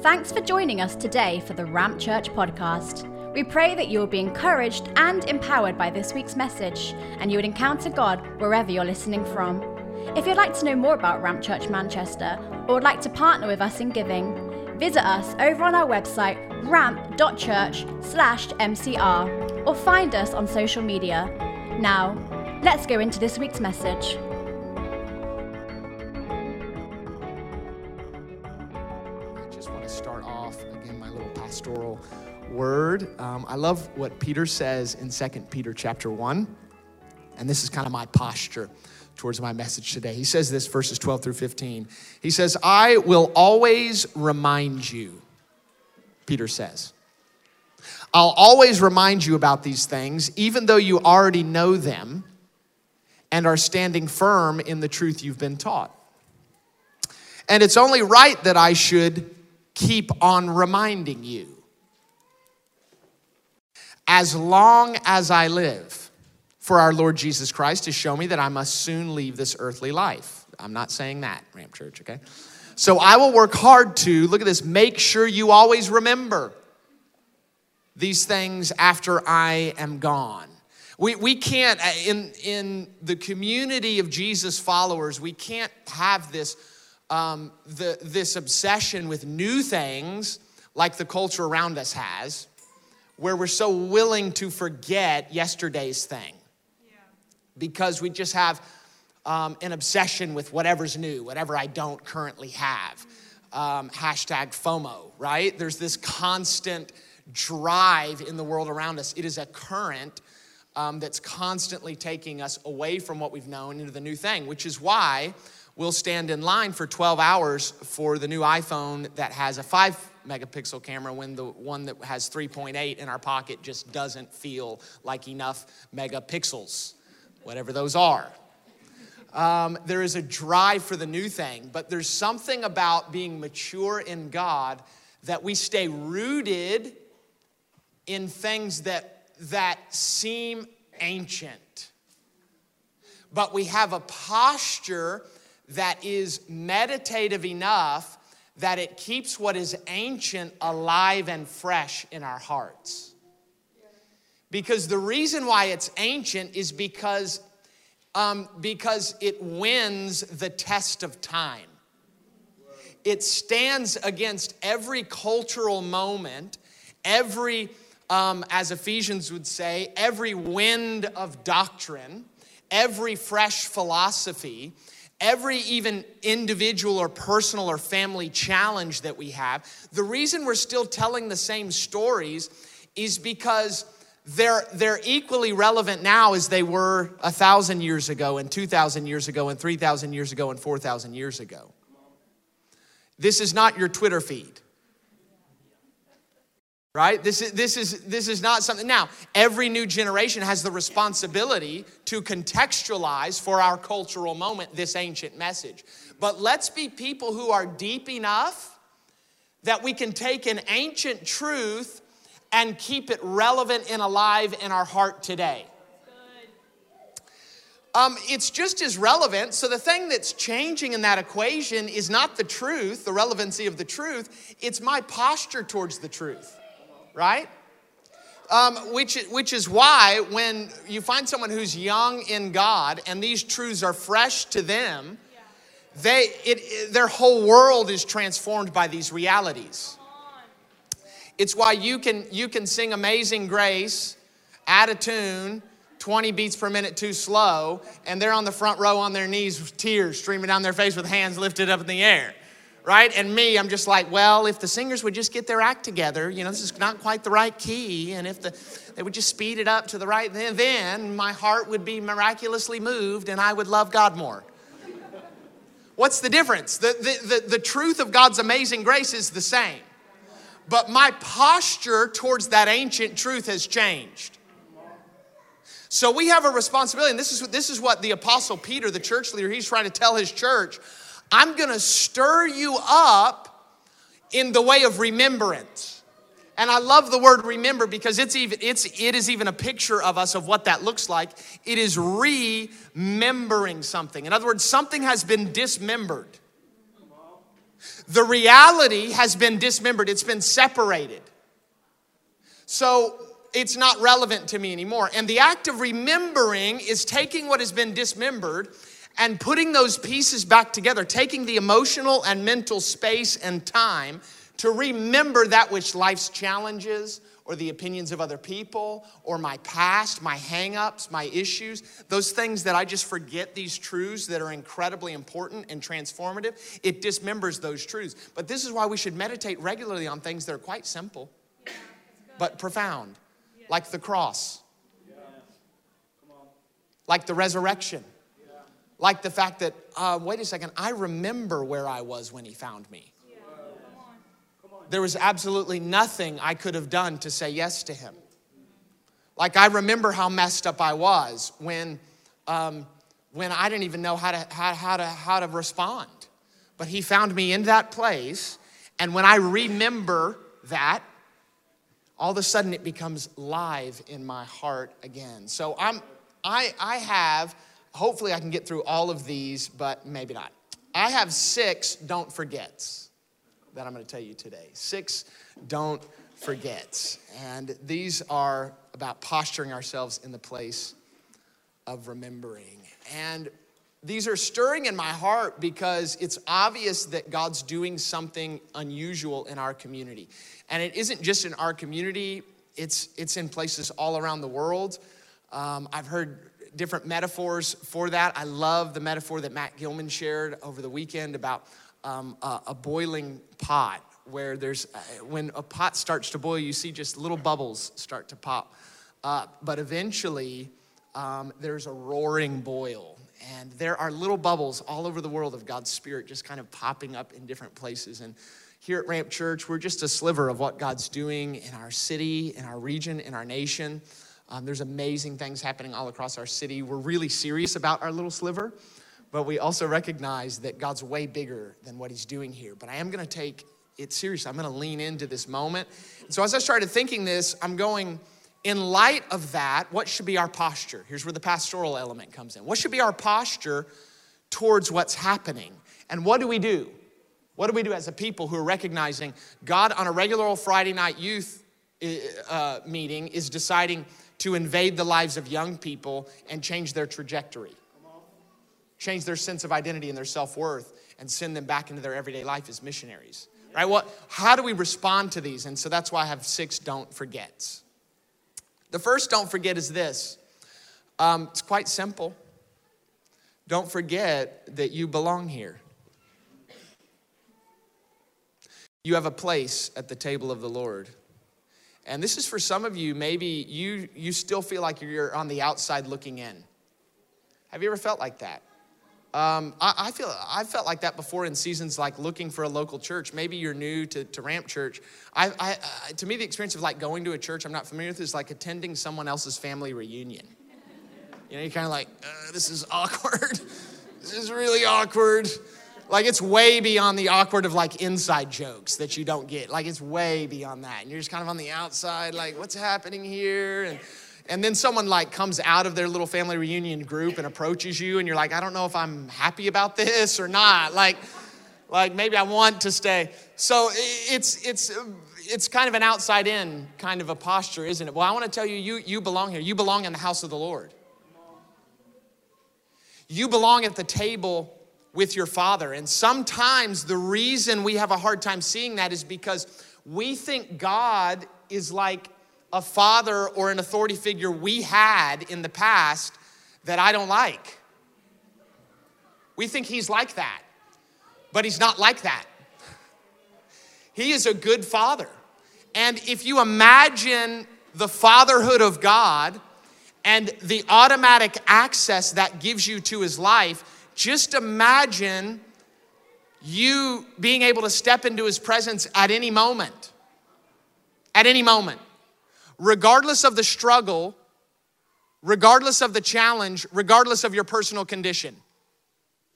Thanks for joining us today for the Ramp Church podcast. We pray that you will be encouraged and empowered by this week's message, and you would encounter God wherever you're listening from. If you'd like to know more about Ramp Church Manchester or would like to partner with us in giving, visit us over on our website ramp.church/mcr or find us on social media. Now, let's go into this week's message. Word. Um, I love what Peter says in 2 Peter chapter 1, and this is kind of my posture towards my message today. He says this verses 12 through 15. He says, I will always remind you, Peter says. I'll always remind you about these things, even though you already know them and are standing firm in the truth you've been taught. And it's only right that I should keep on reminding you. As long as I live, for our Lord Jesus Christ to show me that I must soon leave this earthly life. I'm not saying that, Ramp Church, okay? So I will work hard to, look at this, make sure you always remember these things after I am gone. We, we can't, uh, in, in the community of Jesus followers, we can't have this, um, the, this obsession with new things like the culture around us has, where we're so willing to forget yesterday's thing because we just have um, an obsession with whatever's new, whatever I don't currently have. Um, hashtag FOMO, right? There's this constant drive in the world around us. It is a current um, that's constantly taking us away from what we've known into the new thing, which is why we'll stand in line for 12 hours for the new iPhone that has a 5 megapixel camera when the one that has 3.8 in our pocket just doesn't feel like enough megapixels whatever those are. Um, there is a drive for the new thing, but there's something about being mature in God that we stay rooted in things that, that seem ancient. But we have a posture that is meditative enough that it keeps what is ancient alive and fresh in our hearts. Because the reason why it's ancient is because, um, because it wins the test of time. It stands against every cultural moment, every, um, as Ephesians would say, every wind of doctrine, every fresh philosophy, every even individual or personal or family challenge that we have. The reason we're still telling the same stories is because they're, they're equally relevant now as they were a thousand years ago and 2,000 years ago and 3,000 years ago and 4,000 years ago. This is not your Twitter feed. Right? This is, this, is, this is not something. Now, every new generation has the responsibility to contextualize for our cultural moment this ancient message. But let's be people who are deep enough that we can take an ancient truth and keep it relevant and alive in our heart today. Um, it's just as relevant. So, the thing that's changing in that equation is not the truth, the relevancy of the truth, it's my posture towards the truth, right? Um, which, which is why when you find someone who's young in God and these truths are fresh to them, they, it, it, their whole world is transformed by these realities. It's why you can, you can sing Amazing Grace, add a tune, 20 beats per minute too slow, and they're on the front row on their knees tears streaming down their face with hands lifted up in the air. Right? And me, I'm just like, well, if the singers would just get their act together, you know, this is not quite the right key, and if the, they would just speed it up to the right, then, then my heart would be miraculously moved and I would love God more. What's the difference? The, the, the, the truth of God's amazing grace is the same but my posture towards that ancient truth has changed. So we have a responsibility, and this is, this is what the Apostle Peter, the church leader, he's trying to tell his church. I'm gonna stir you up in the way of remembrance. And I love the word remember because it's even, it's, it is even a picture of us of what that looks like. It is remembering something. In other words, something has been dismembered. The reality has been dismembered, it's been separated. So it's not relevant to me anymore. And the act of remembering is taking what has been dismembered and putting those pieces back together, taking the emotional and mental space and time to remember that which life's challenges or the opinions of other people or my past, my hangups, my issues, those things that I just forget these truths that are incredibly important and transformative, it dismembers those truths. But this is why we should meditate regularly on things that are quite simple but profound, like the cross, like the resurrection, like the fact that, uh, wait a second, I remember where I was when he found me. There was absolutely nothing I could have done to say yes to him. Like, I remember how messed up I was when, um, when I didn't even know how to, how, how, to, how to respond. But he found me in that place. And when I remember that, all of a sudden it becomes live in my heart again. So I'm, I, I have, hopefully I can get through all of these, but maybe not. I have six don't forgets that I'm going to tell you today. Six don't forgets. And these are about posturing ourselves in the place of remembering. And these are stirring in my heart because it's obvious that God's doing something unusual in our community. And it isn't just in our community, it's, it's in places all around the world. Um, I've heard different metaphors for that. I love the metaphor that Matt Gilman shared over the weekend about um, a, a, boiling pot, where there's, uh, when a pot starts to boil, you see just little bubbles start to pop. Uh, but eventually, um, there's a roaring boil. And there are little bubbles all over the world of God's Spirit just kind of popping up in different places. And here at Ramp Church, we're just a sliver of what God's doing in our city, in our region, in our nation. Um, there's amazing things happening all across our city. We're really serious about our little sliver, but we also recognize that God's way bigger than what He's doing here. But I am going to take it seriously. I'm going to lean into this moment. And so as I started thinking this, I'm going, in light of that, what should be our posture? Here's where the pastoral element comes in. What should be our posture towards what's happening? And what do we do? What do we do as a people who are recognizing God on a regular old Friday night youth uh, meeting is deciding to invade the lives of young people and change their trajectory, change their sense of identity and their self worth, and send them back into their everyday life as missionaries? Right? What, how do we respond to these? And so that's why I have six don't forgets. The first don't forget is this um, it's quite simple. Don't forget that you belong here. You have a place at the table of the Lord. And this is for some of you, maybe you, you still feel like you're on the outside looking in. Have you ever felt like that? Um, I, I, feel I felt like that before in seasons like looking for a local church. Maybe you're new to, to Ramp Church. I, I, to me, the experience of like going to a church I'm not familiar with is like attending someone else's family reunion. You know, you're kind of like, uh, this is awkward. this is really awkward. Like it's way beyond the awkward of like inside jokes that you don't get. Like it's way beyond that. And you're just kind of on the outside, like, what's happening here? And and then someone like comes out of their little family reunion group and approaches you, and you're like, I don't know if I'm happy about this or not. Like, like maybe I want to stay. So it's it's it's kind of an outside in kind of a posture, isn't it? Well, I want to tell you, you you belong here. You belong in the house of the Lord. You belong at the table with your father. And sometimes the reason we have a hard time seeing that is because we think God is like a father or an authority figure we had in the past that I don't like. We think he's like that, but he's not like that. He is a good father. And if you imagine the fatherhood of God and the automatic access that gives you to his life, just imagine you being able to step into his presence at any moment. At any moment. Regardless of the struggle, regardless of the challenge, regardless of your personal condition.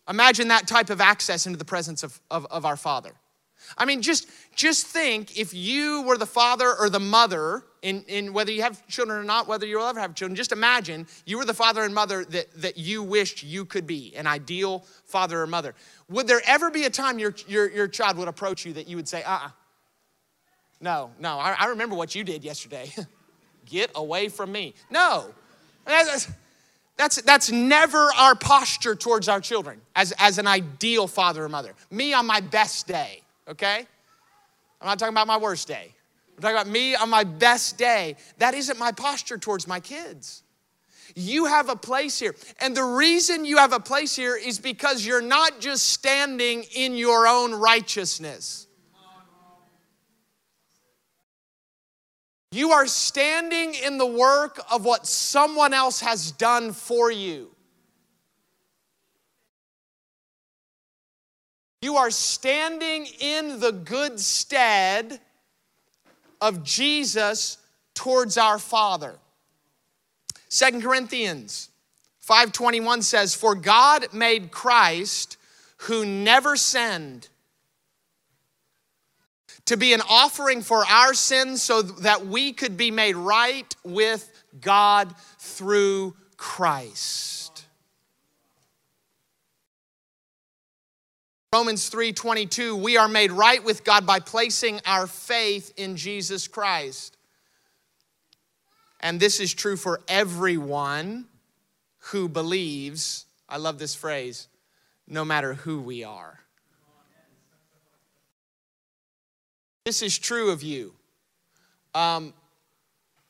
Imagine that type of access into the presence of, of, of our Father. I mean, just, just think if you were the father or the mother, in, in whether you have children or not, whether you'll ever have children, just imagine you were the father and mother that, that you wished you could be, an ideal father or mother. Would there ever be a time your, your, your child would approach you that you would say, uh uh-uh. uh no, no, I, I remember what you did yesterday. Get away from me. No. That's, that's never our posture towards our children as, as an ideal father or mother. Me on my best day, okay? I'm not talking about my worst day. I'm talking about me on my best day. That isn't my posture towards my kids. You have a place here. And the reason you have a place here is because you're not just standing in your own righteousness. You are standing in the work of what someone else has done for you. You are standing in the good stead of Jesus towards our Father. Second Corinthians 5:21 says, "For God made Christ who never sinned to be an offering for our sins so that we could be made right with God through Christ. Romans 3:22 we are made right with God by placing our faith in Jesus Christ. And this is true for everyone who believes. I love this phrase, no matter who we are. This is true of you. Um,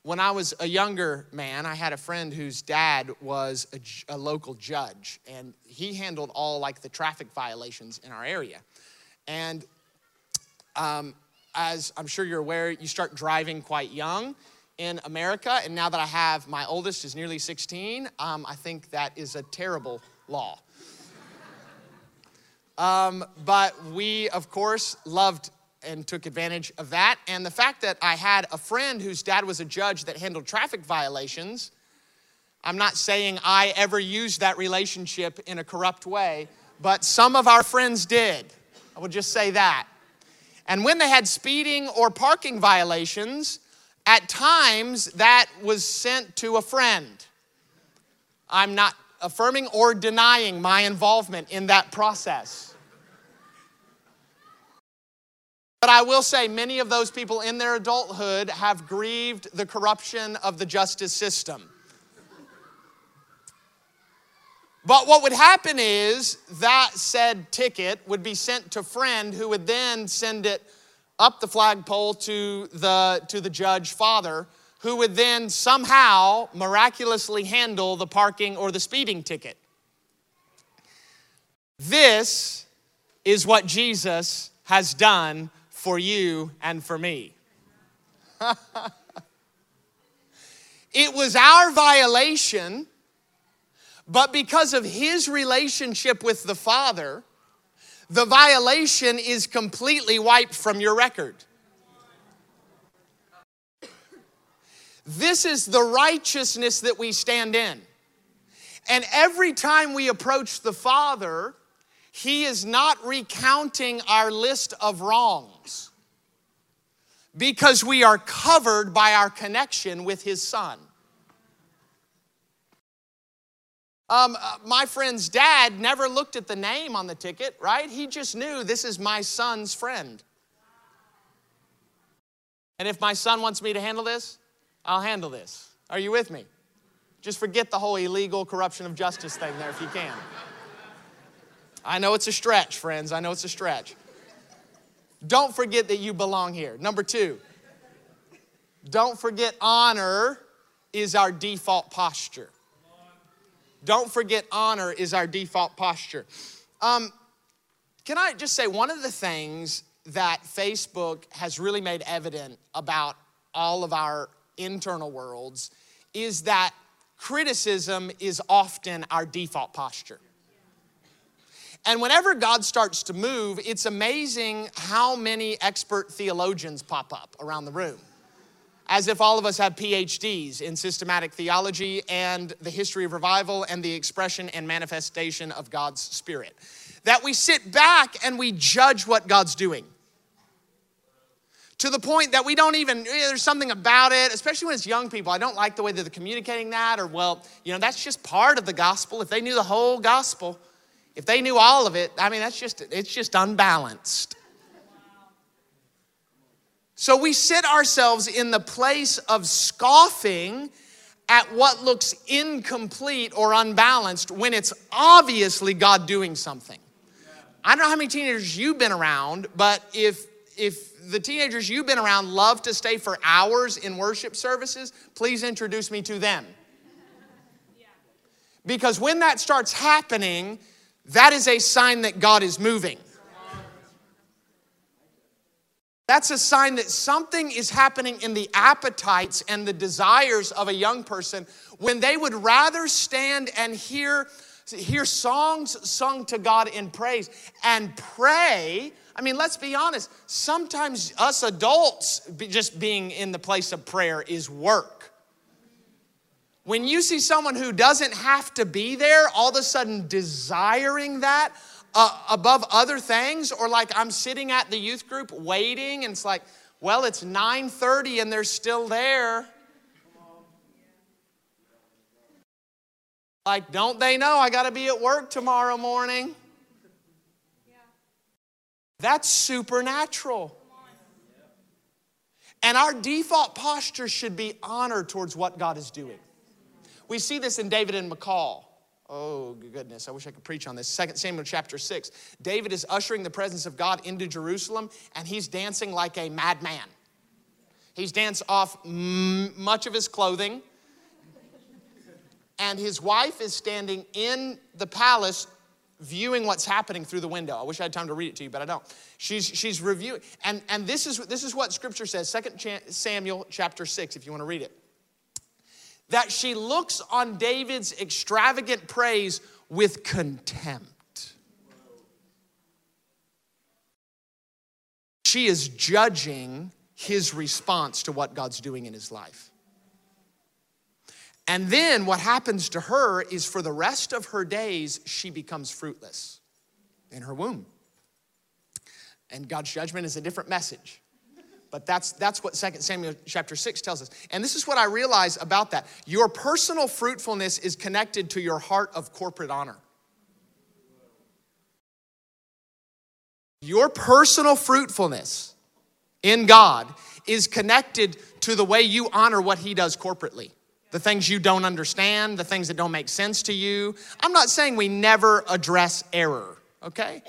when I was a younger man, I had a friend whose dad was a, a, local judge, and he handled all like the traffic violations in our area. And um, as I'm sure you're aware, you start driving quite young in America. And now that I have my oldest is nearly 16, um, I think that is a terrible law. Um, but we, of course, loved and took advantage of that. And the fact that I had a friend whose dad was a judge that handled traffic violations, I'm not saying I ever used that relationship in a corrupt way, but some of our friends did. I will just say that. And when they had speeding or parking violations, at times that was sent to a friend. I'm not affirming or denying my involvement in that process. But I will say, many of those people in their adulthood have grieved the corruption of the justice system. But what would happen is that said ticket would be sent to friend who would then send it up the flagpole to the, to the judge father, who would then somehow miraculously handle the parking or the speeding ticket. This is what Jesus has done for you and for me. it was our violation, but because of his relationship with the Father, the violation is completely wiped from your record. This is the righteousness that we stand in. And every time we approach the Father, he is not recounting our list of wrongs because we are covered by our connection with His Son. Um, uh, my friend's dad never looked at the name on the ticket, right? He just knew this is my son's friend. And if my son wants me to handle this, I'll handle this. Are you with me? Just forget the whole illegal corruption of justice thing there if you can. I know it's a stretch, friends. I know it's a stretch. Don't forget that you belong here. Number two, don't forget honor is our default posture. Don't forget honor is our default posture. Um, can I just say one of the things that Facebook has really made evident about all of our internal worlds is that criticism is often our default posture. And whenever God starts to move, it's amazing how many expert theologians pop up around the room. As if all of us have PhDs in systematic theology and the history of revival and the expression and manifestation of God's Spirit. That we sit back and we judge what God's doing. to the point that we don't even, eh, there's something about it, especially when it's young people. I don't like the way that they're communicating that, or, well, you know, that's just part of the gospel. If they knew the whole gospel, if they knew all of it, I mean, that's just, it's just unbalanced. So we sit ourselves in the place of scoffing at what looks incomplete or unbalanced when it's obviously God doing something. I don't know how many teenagers you've been around, but if if the teenagers you've been around love to stay for hours in worship services, please introduce me to them. Because when that starts happening, that is a sign that God is moving. That's a sign that something is happening in the appetites and the desires of a young person when they would rather stand and hear, hear songs sung to God in praise and pray. I mean, let's be honest, sometimes us adults just being in the place of prayer is work. When you see someone who doesn't have to be there, all of a sudden desiring that, uh, above other things or like i'm sitting at the youth group waiting and it's like well it's 9.30 and they're still there. Like don't they know i got to be at work tomorrow morning? That's supernatural. And our default posture should be honor towards what god is doing we see this in david and michal Oh, goodness, I wish I could preach on this. 2 Samuel chapter 6. David is ushering the presence of God into Jerusalem, and he's dancing like a madman. He's danced off m- much of his clothing, and his wife is standing in the palace viewing what's happening through the window. I wish I had time to read it to you, but I don't. She's, she's reviewing, and, and this, is, this is what scripture says 2 Samuel chapter 6, if you want to read it that she looks on David's extravagant praise with contempt. She is judging his response to what God's doing in his life. And then what happens to her is for the rest of her days, she becomes fruitless in her womb. And God's judgment is a different message. But that's, that's what 2 Samuel chapter 6 tells us. And this is what I realize about that. Your personal fruitfulness is connected to your heart of corporate honor. Your personal fruitfulness in God is connected to the way you honor what He does corporately. The things you don't understand, the things that don't make sense to you. I'm not saying we never address error, okay?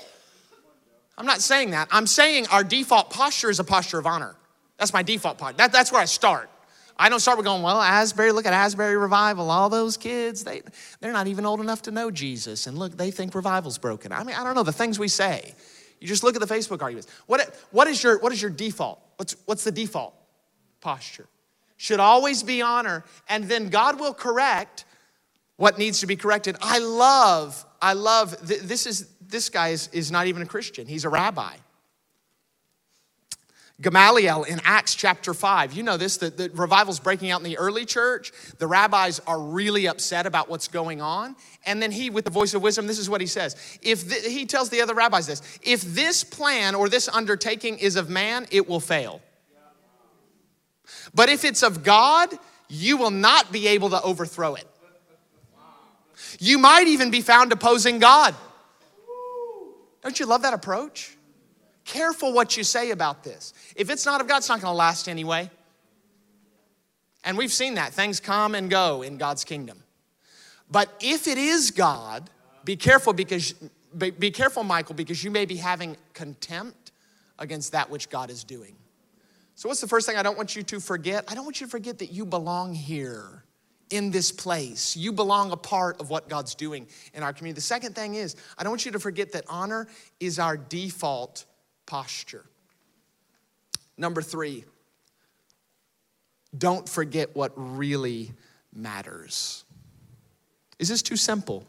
I'm not saying that. I'm saying our default posture is a posture of honor. That's my default posture. That, that's where I start. I don't start with going, well, Asbury, look at Asbury Revival. All those kids, they, they're not even old enough to know Jesus. And look, they think revival's broken. I mean, I don't know, the things we say. You just look at the Facebook arguments. What, what, is, your, what is your default? What's, what's the default posture? Should always be honor, and then God will correct what needs to be corrected. I love, I love, this is this guy is, is not even a Christian, he's a rabbi. Gamaliel in Acts chapter 5. You know this, the, the revival's breaking out in the early church. The rabbis are really upset about what's going on. And then he, with the voice of wisdom, this is what he says. If the, He tells the other rabbis this if this plan or this undertaking is of man, it will fail. But if it's of God, you will not be able to overthrow it. You might even be found opposing God. Don't you love that approach? Careful what you say about this. If it's not of God, it's not going to last anyway. And we've seen that. Things come and go in God's kingdom. But if it is God, be careful because be careful, Michal, because you may be having contempt against that which God is doing. So, what's the first thing I don't want you to forget? I don't want you to forget that you belong here in this place. You belong a part of what God's doing in our community. The second thing is, I don't want you to forget that honor is our default posture. Number three, don't forget what really matters. Is this too simple?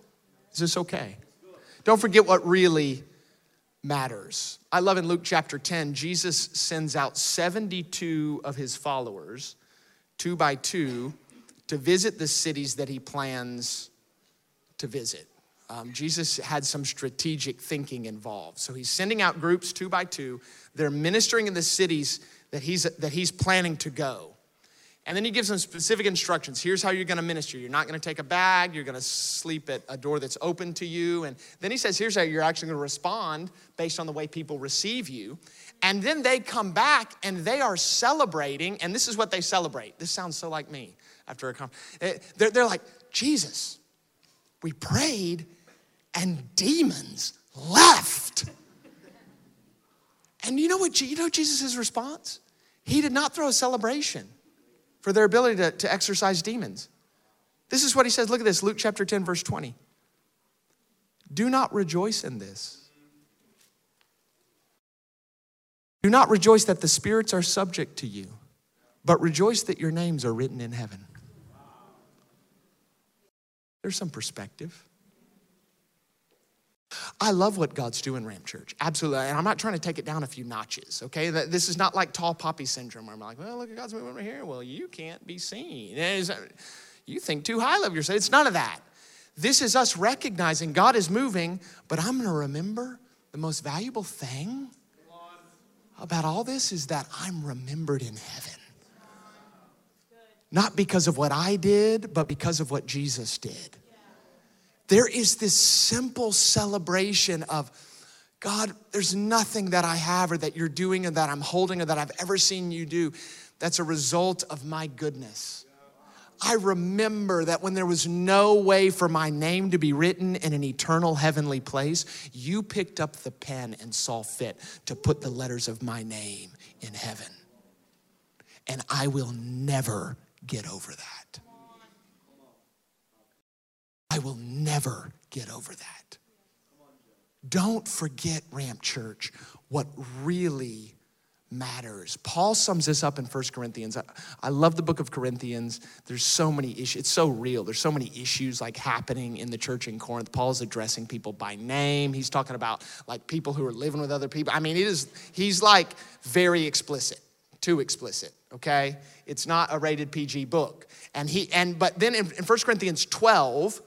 Is this okay? Don't forget what really matters. I love in Luke chapter 10, Jesus sends out 72 of his followers, two by two, to visit the cities that he plans to visit. um, Jesus had some strategic thinking involved. So he's sending out groups two by two. They're ministering in the cities that he's, that he's planning to go. And then he gives them specific instructions. Here's how you're going to minister. You're not going to take a bag. You're going to sleep at a door that's open to you. And then he says, here's how you're actually going to respond based on the way people receive you. And then they come back and they are celebrating. And this is what they celebrate. This sounds so like me after a conference. Eh, they're, they're like, Jesus, we prayed and demons left. And you know what? You know Jesus' response? He did not throw a celebration for their ability to, to exorcise demons. This is what he says. Look at this Luke chapter 10, verse 20. Do not rejoice in this. Do not rejoice that the spirits are subject to you, but rejoice that your names are written in heaven. There's some perspective. I love what God's doing, Ramp Church. Absolutely. And I'm not trying to take it down a few notches, okay? This is not like tall poppy syndrome where I'm like, well, look at God's moving over here. Well, you can't be seen. Uh, you think too highly of yourself. It's none of that. This is us recognizing God is moving, but I'm going to remember the most valuable thing about all this is that I'm remembered in heaven. Not because of what I did, but because of what Jesus did there is this simple celebration of God, there's nothing that I have or that you're doing or that I'm holding or that I've ever seen you do that's a result of my goodness. I remember that when there was no way for my name to be written in an eternal heavenly place, you picked up the pen and saw fit to put the letters of my name in heaven. And I will never get over that. I will never get over that. Don't forget, Ramp Church, what really matters. Paul sums this up in 1 Corinthians. I, I, love the book of Corinthians. There's so many issues. It's so real. There's so many issues like happening in the church in Corinth. Paul's addressing people by name. He's talking about like people who are living with other people. I mean, it is he's like very explicit, too explicit, okay? It's not a rated PG book. And he and but then in, in 1 Corinthians 12,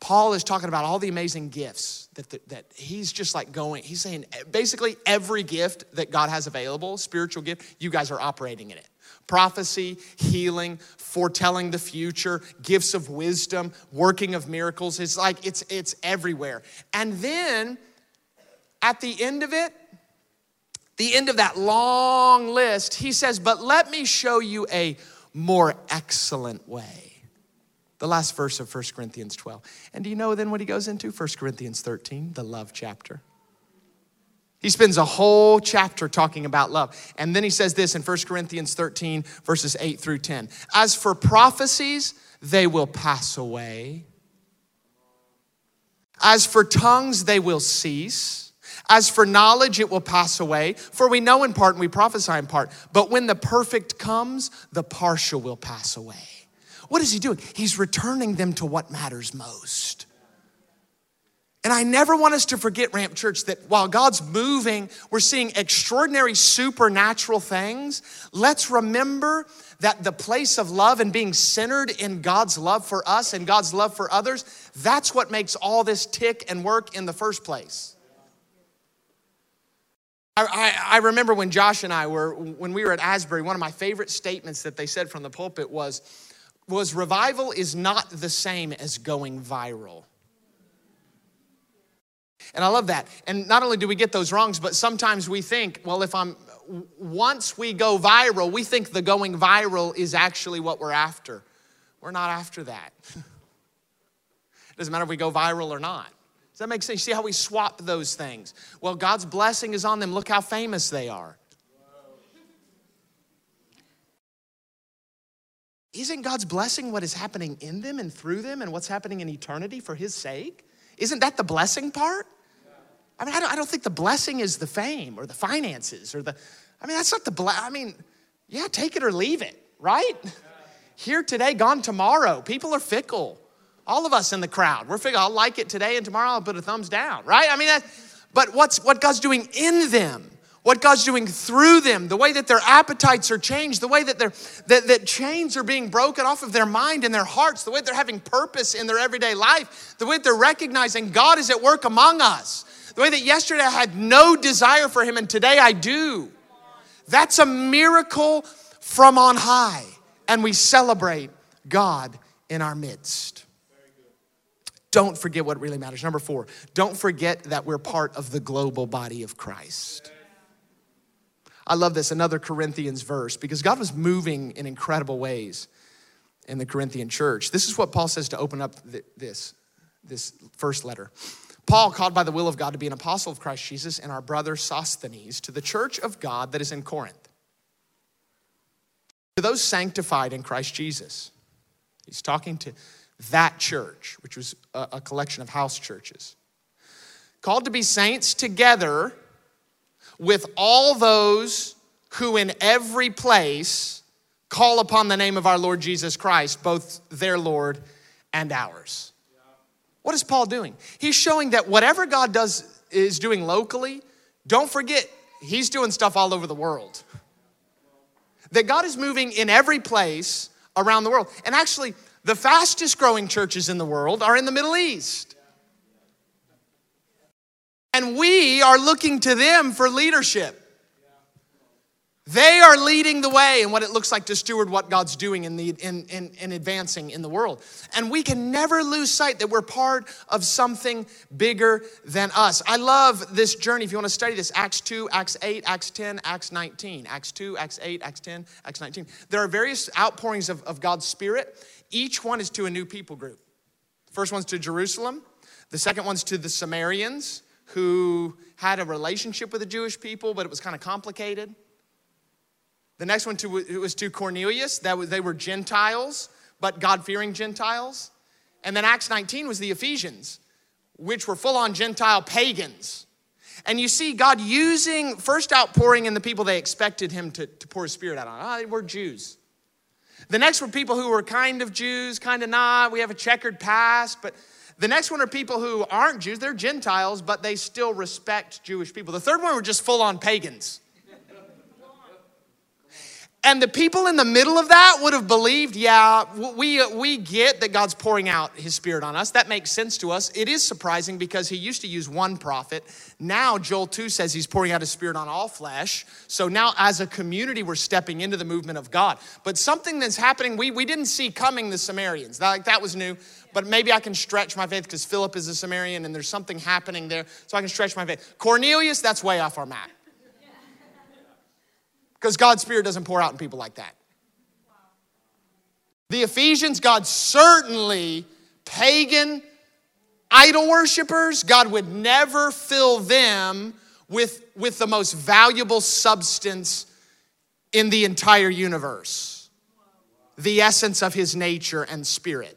Paul is talking about all the amazing gifts that, that, that, he's just like going, he's saying eh, basically every gift that God has available, spiritual gift, you guys are operating in it. Prophecy, healing, foretelling the future, gifts of wisdom, working of miracles. It's like it's it's everywhere. And then at the end of it, the end of that long list, he says, But let me show you a more excellent way the last verse of 1 Corinthians 12. And do you know then what he goes into? 1 Corinthians 13, the love chapter. He spends a whole chapter talking about love. And then he says this in 1 Corinthians 13, verses 8 through 10. As for prophecies, they will pass away. As for tongues, they will cease. As for knowledge, it will pass away. For we know in part and we prophesy in part. But when the perfect comes, the partial will pass away. What is he doing? He's returning them to what matters most. And I never want us to forget, Ramp Church, that while God's moving, we're seeing extraordinary supernatural things. Let's remember that the place of love and being centered in God's love for us and God's love for others, that's what makes all this tick and work in the first place. I, I, I remember when Josh and I were, when we were at Asbury, one of my favorite statements that they said from the pulpit was, was revival is not the same as going viral. And I love that. And not only do we get those wrongs, but sometimes we think, well, if I'm, once we go viral, we think the going viral is actually what we're after. We're not after that. it doesn't matter if we go viral or not. Does that make sense? You see how we swap those things? Well, God's blessing is on them. Look how famous they are. Isn't God's blessing what is happening in them and through them and what's happening in eternity for His sake? Isn't that the blessing part? I mean, I don't, I don't think the blessing is the fame or the finances or the, I mean, that's not the, ble- I mean, yeah, take it or leave it, right? Here today, gone tomorrow. People are fickle. All of us in the crowd, we're fickle. I'll like it today and tomorrow I'll put a thumbs down, right? I mean, that, but what's what God's doing in them? What God's doing through them, the way that their appetites are changed, the way that, their, that, that chains are being broken off of their mind and their hearts, the way they're having purpose in their everyday life, the way they're recognizing God is at work among us, the way that yesterday I had no desire for Him and today I do. That's a miracle from on high, and we celebrate God in our midst. Don't forget what really matters. Number four, don't forget that we're part of the global body of Christ. I love this, another Corinthians verse, because God was moving in incredible ways in the Corinthian church. This is what Paul says to open up this, this first letter. Paul, called by the will of God to be an apostle of Christ Jesus, and our brother Sosthenes, to the church of God that is in Corinth. To those sanctified in Christ Jesus. He's talking to that church, which was a, a collection of house churches. Called to be saints together with all those who in every place call upon the name of our Lord Jesus Christ, both their Lord and ours. What is Paul doing? He's showing that whatever God does is doing locally, don't forget he's doing stuff all over the world. That God is moving in every place around the world. And actually, the fastest growing churches in the world are in the Middle East. And we are looking to them for leadership. They are leading the way in what it looks like to steward what God's doing in, the, in, in, in, advancing in the world. And we can never lose sight that we're part of something bigger than us. I love this journey. If you want to study this, Acts 2, Acts 8, Acts 10, Acts 19. Acts 2, Acts 8, Acts 10, Acts 19. There are various outpourings of, of God's Spirit. Each one is to a new people group. The first one's to Jerusalem, the second one's to the Samaritans who had a relationship with the Jewish people, but it was kind of complicated. The next one to, it was to Cornelius. That was, they were Gentiles, but God fearing Gentiles. And then Acts 19 was the Ephesians, which were full on Gentile pagans. And you see God using first outpouring in the people they expected him to, to pour his spirit out on. Ah, they were Jews. The next were people who were kind of Jews, kind of not. We have a checkered past, but the next one are people who aren't Jews, they're Gentiles, but they still respect Jewish people. The third one were just full on pagans. And the people in the middle of that would have believed, yeah, we, uh, we get that God's pouring out his spirit on us. That makes sense to us. It is surprising because he used to use one prophet. Now, Joel 2 says he's pouring out his spirit on all flesh. So now, as a community, we're stepping into the movement of God. But something that's happening, we, we didn't see coming the Samaritans. That, like, that was new. But maybe I can stretch my faith because Philip is a Samaritan and there's something happening there. So I can stretch my faith. Cornelius, that's way off our map. Because God's Spirit doesn't pour out in people like that. The Ephesians, God certainly, pagan idol worshippers, God would never fill them with, with the most valuable substance in the entire universe the essence of his nature and spirit.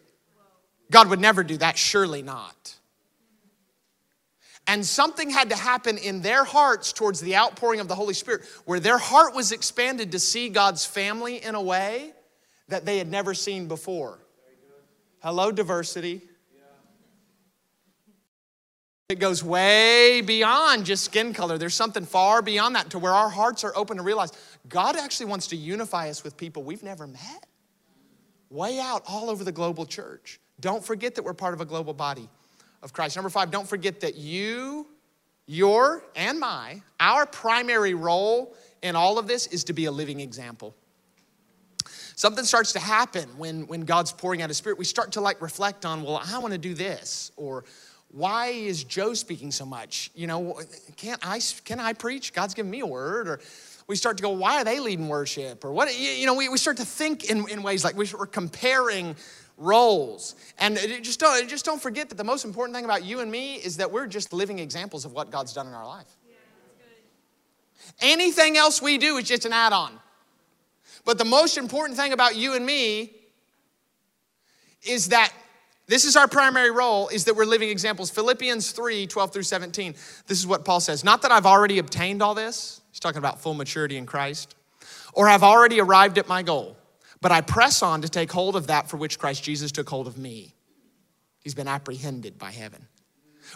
God would never do that, surely not. And something had to happen in their hearts towards the outpouring of the Holy Spirit, where their heart was expanded to see God's family in a way that they had never seen before. Hello, diversity. It goes way beyond just skin color. There's something far beyond that to where our hearts are open to realize God actually wants to unify us with people we've never met. Way out all over the global church. Don't forget that we're part of a global body of Christ. Number five, don't forget that you, your, and my, our primary role in all of this is to be a living example. Something starts to happen when, when God's pouring out His Spirit. We start to like reflect on, well, I want to do this, or why is Joe speaking so much? You know, can't I, can I preach? God's given me a word. Or we start to go, why are they leading worship? Or what, you know, we, we start to think in, in ways like we're comparing roles. And just don't, just don't forget that the most important thing about you and me is that we're just living examples of what God's done in our life. Anything else we do is just an add on. But the most important thing about you and me is that this is our primary role is that we're living examples philippians 3 12 through 17 this is what paul says not that i've already obtained all this he's talking about full maturity in christ or i've already arrived at my goal but I press on to take hold of that for which Christ Jesus took hold of me. He's been apprehended by heaven.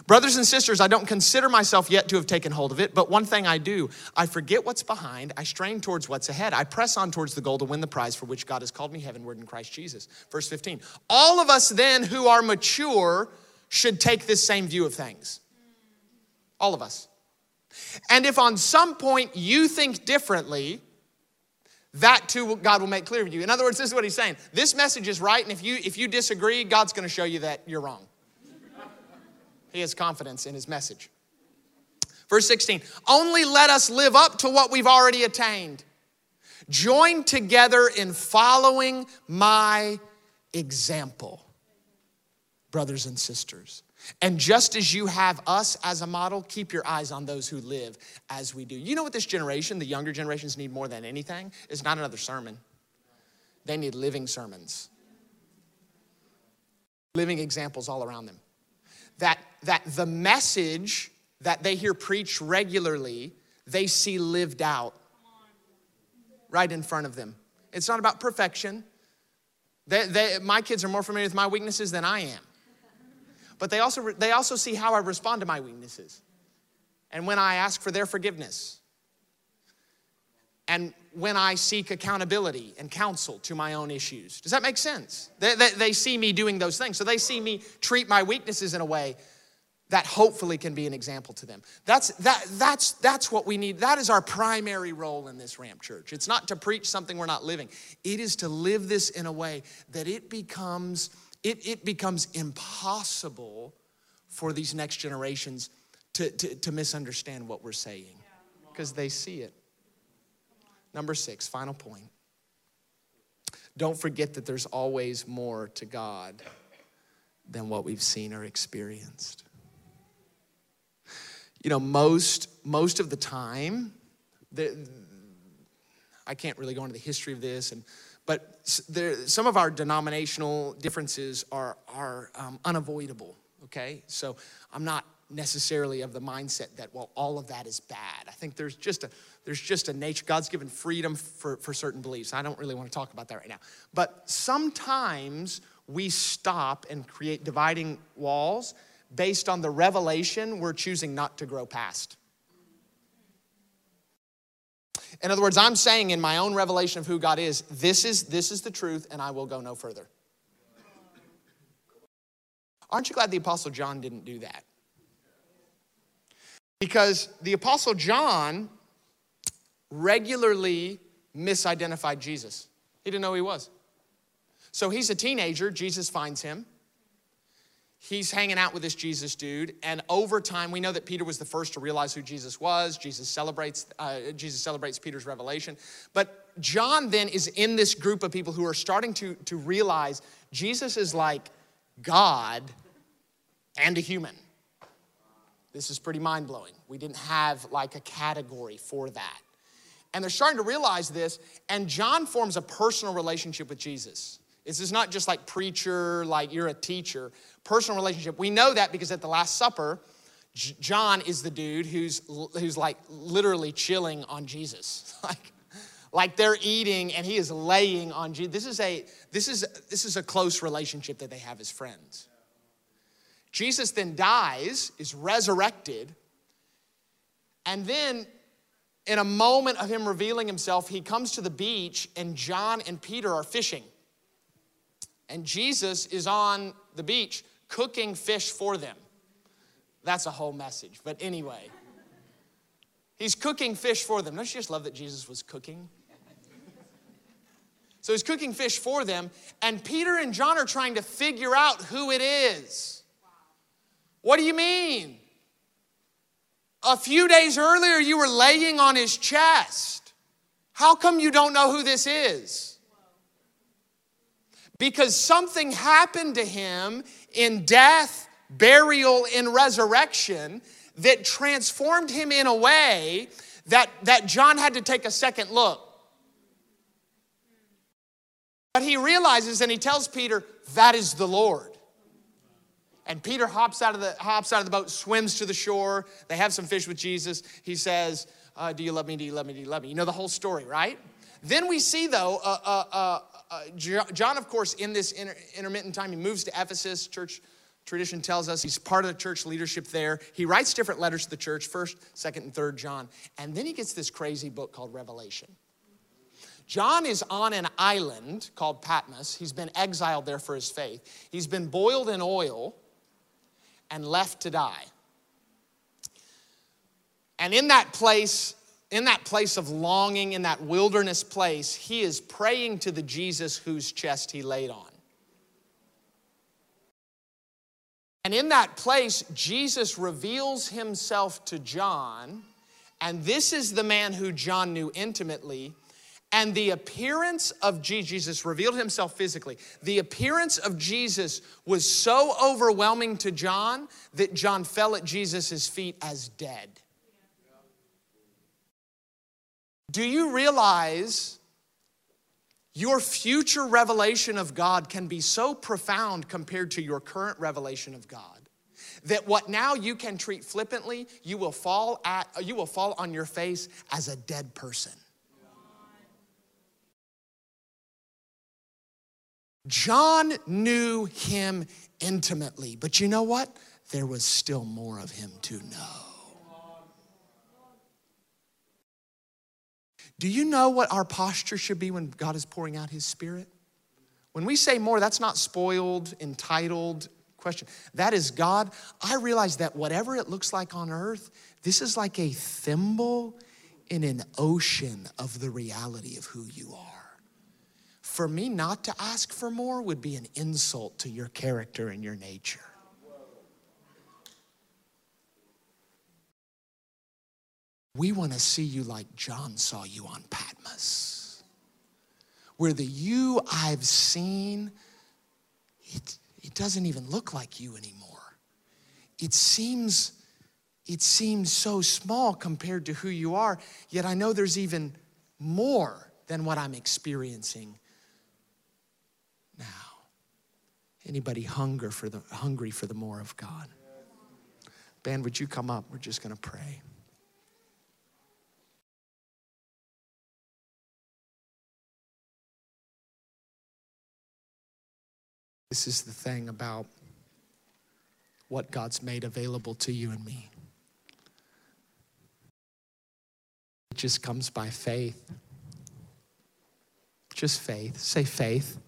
Brothers and sisters, I don't consider myself yet to have taken hold of it, but one thing I do I forget what's behind, I strain towards what's ahead. I press on towards the goal to win the prize for which God has called me heavenward in Christ Jesus. Verse 15. All of us then who are mature should take this same view of things. All of us. And if on some point you think differently, that too God will make clear to you. In other words, this is what he's saying. This message is right, and if you if you disagree, God's going to show you that you're wrong. He has confidence in his message. Verse 16, only let us live up to what we've already attained. Join together in following my example, brothers and sisters. And just as you have us as a model, keep your eyes on those who live as we do. You know what this generation, the younger generations, need more than anything? Is not another sermon. They need living sermons, living examples all around them. That, that the message that they hear preached regularly, they see lived out right in front of them. It's not about perfection. They, they, my kids are more familiar with my weaknesses than I am but they also, they also see how I respond to my weaknesses and when I ask for their forgiveness and when I seek accountability and counsel to my own issues. Does that make sense? They, they, they, see me doing those things. So they see me treat my weaknesses in a way that hopefully can be an example to them. That's, that, that's, that's what we need. That is our primary role in this ramp church. It's not to preach something we're not living, it is to live this in a way that it becomes it, it becomes impossible for these next generations to, to, to misunderstand what we're saying because they see it. Number six, final point. Don't forget that there's always more to God than what we've seen or experienced. You know, most, most of the time, the, I can't really go into the history of this and but there, some of our denominational differences are, are um, unavoidable, okay? So I'm not necessarily of the mindset that, well, all of that is bad. I think there's just a, there's just a nature. God's given freedom for, for certain beliefs. I don't really want to talk about that right now. But sometimes we stop and create dividing walls based on the revelation we're choosing not to grow past. In other words, I'm saying in my own revelation of who God is, this is, this is the truth, and I will go no further. Aren't you glad the Apostle John didn't do that? Because the Apostle John regularly misidentified Jesus. He didn't know who he was. So he's a teenager, Jesus finds him he's hanging out with this Jesus dude, and over time, we know that Peter was the first to realize who Jesus was. Jesus celebrates uh, Jesus celebrates Peter's revelation, but John then is in this group of people who are starting to to realize Jesus is like God and a human. This is pretty mind blowing. We didn't have like a category for that. And they're starting to realize this, and John forms a personal relationship with Jesus. This is not just like preacher, like you're a teacher, personal relationship. We know that because at the Last Supper, John is the dude who's, who's like literally chilling on Jesus. like, like they're eating and he is laying on Jesus. This is a this is this is a close relationship that they have as friends. Jesus then dies, is resurrected, and then in a moment of him revealing himself, he comes to the beach and John and Peter are fishing. And Jesus is on the beach cooking fish for them. That's a whole message. But anyway, he's cooking fish for them. Don't you just love that Jesus was cooking? So he's cooking fish for them, and Peter and John are trying to figure out who it is. What do you mean? A few days earlier, you were laying on his chest. How come you don't know who this is? Because something happened to him in death, burial, and resurrection that transformed him in a way that, that John had to take a second look. But he realizes and he tells Peter, that is the Lord. And Peter hops out of the hops out of the boat, swims to the shore. They have some fish with Jesus. He says, uh, "Do you love me? Do you love me? Do you love me?" You know the whole story, right? Then we see though uh, uh, uh John, of course, in this inter- intermittent time, he moves to Ephesus. Church, Tradition tells us he's part of the church leadership there. He writes different letters to the church, first, second, and third John. And then he gets this crazy book called Revelation. John is on an island called Patmos. He's been exiled there for his faith. He's been boiled in oil and left to die. And in that place, in that place of longing, in that wilderness place, he is praying to the Jesus whose chest he laid on. And in that place, Jesus reveals himself to John, and this is the man who John knew intimately. And the appearance of Jesus revealed himself physically. The appearance of Jesus was so overwhelming to John that John fell at Jesus' feet as dead. Do you realize your future revelation of God can be so profound compared to your current revelation of God that what now you can treat flippantly, you will fall at you will fall on your face as a dead person. John knew him intimately, but you know what? There was still more of him to know. Do you know what our posture should be when God is pouring out His Spirit? When we say more, that's not spoiled, entitled question. That is God. I realize that whatever it looks like on earth, this is like a thimble in an ocean of the reality of who you are. For me not to ask for more would be an insult to your character and your nature. We want to see you like John saw you on Patmos, where the you I've seen, it, it doesn't even look like you anymore. It seems, it seems so small compared to who you are, yet I know there's even more than what I'm experiencing now. Anybody hunger for the hungry for the more of God? Band, would you come up? We're just going to pray. This is the thing about what God's made available to you and me. It just comes by faith. Just faith. Say faith.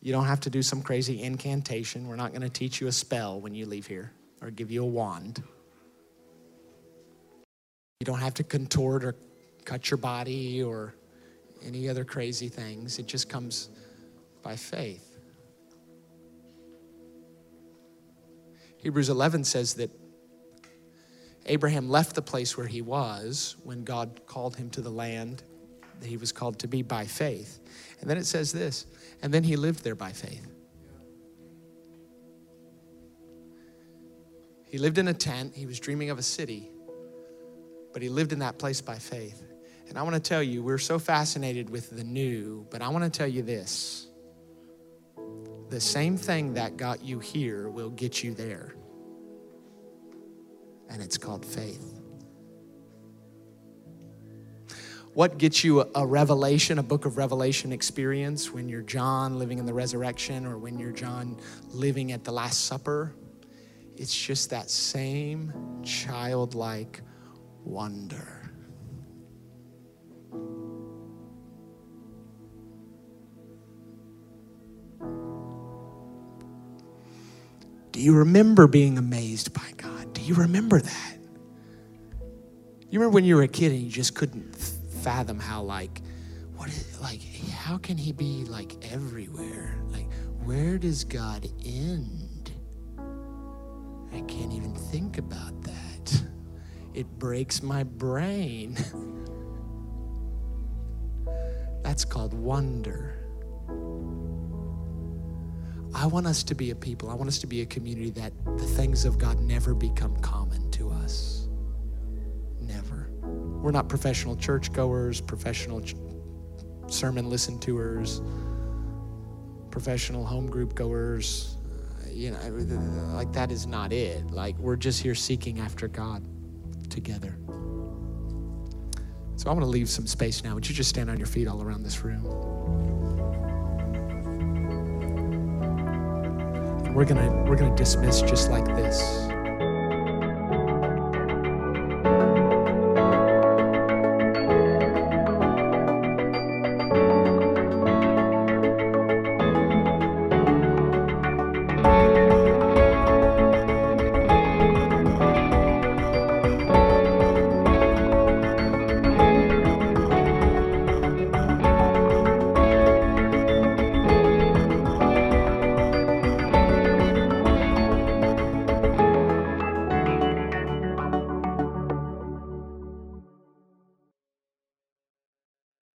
You don't have to do some crazy incantation. We're not going to teach you a spell when you leave here or give you a wand. You don't have to contort or cut your body or any other crazy things. It just comes by faith. Hebrews 11 says that Abraham left the place where he was when God called him to the land that he was called to be by faith. And then it says this, and then he lived there by faith. He lived in a tent, he was dreaming of a city, but he lived in that place by faith. And I want to tell you, we're so fascinated with the new, but I want to tell you this the same thing that got you here will get you there. And it's called faith. What gets you a revelation, a book of revelation experience when you're John living in the resurrection or when you're John living at the Last Supper? It's just that same childlike wonder. Do you remember being amazed by God? Do you remember that? You remember when you were a kid and you just couldn't fathom how like what is like how can he be like everywhere? Like where does God end? I can't even think about that. It breaks my brain. That's called wonder. I want us to be a people, I want us to be a community that the things of God never become common to us. Never. We're not professional churchgoers, professional ch- sermon listen toers, professional home group goers. Uh, you know, like that is not it. Like we're just here seeking after God together. So I want to leave some space now. Would you just stand on your feet all around this room? We're going to we're going to dismiss just like this.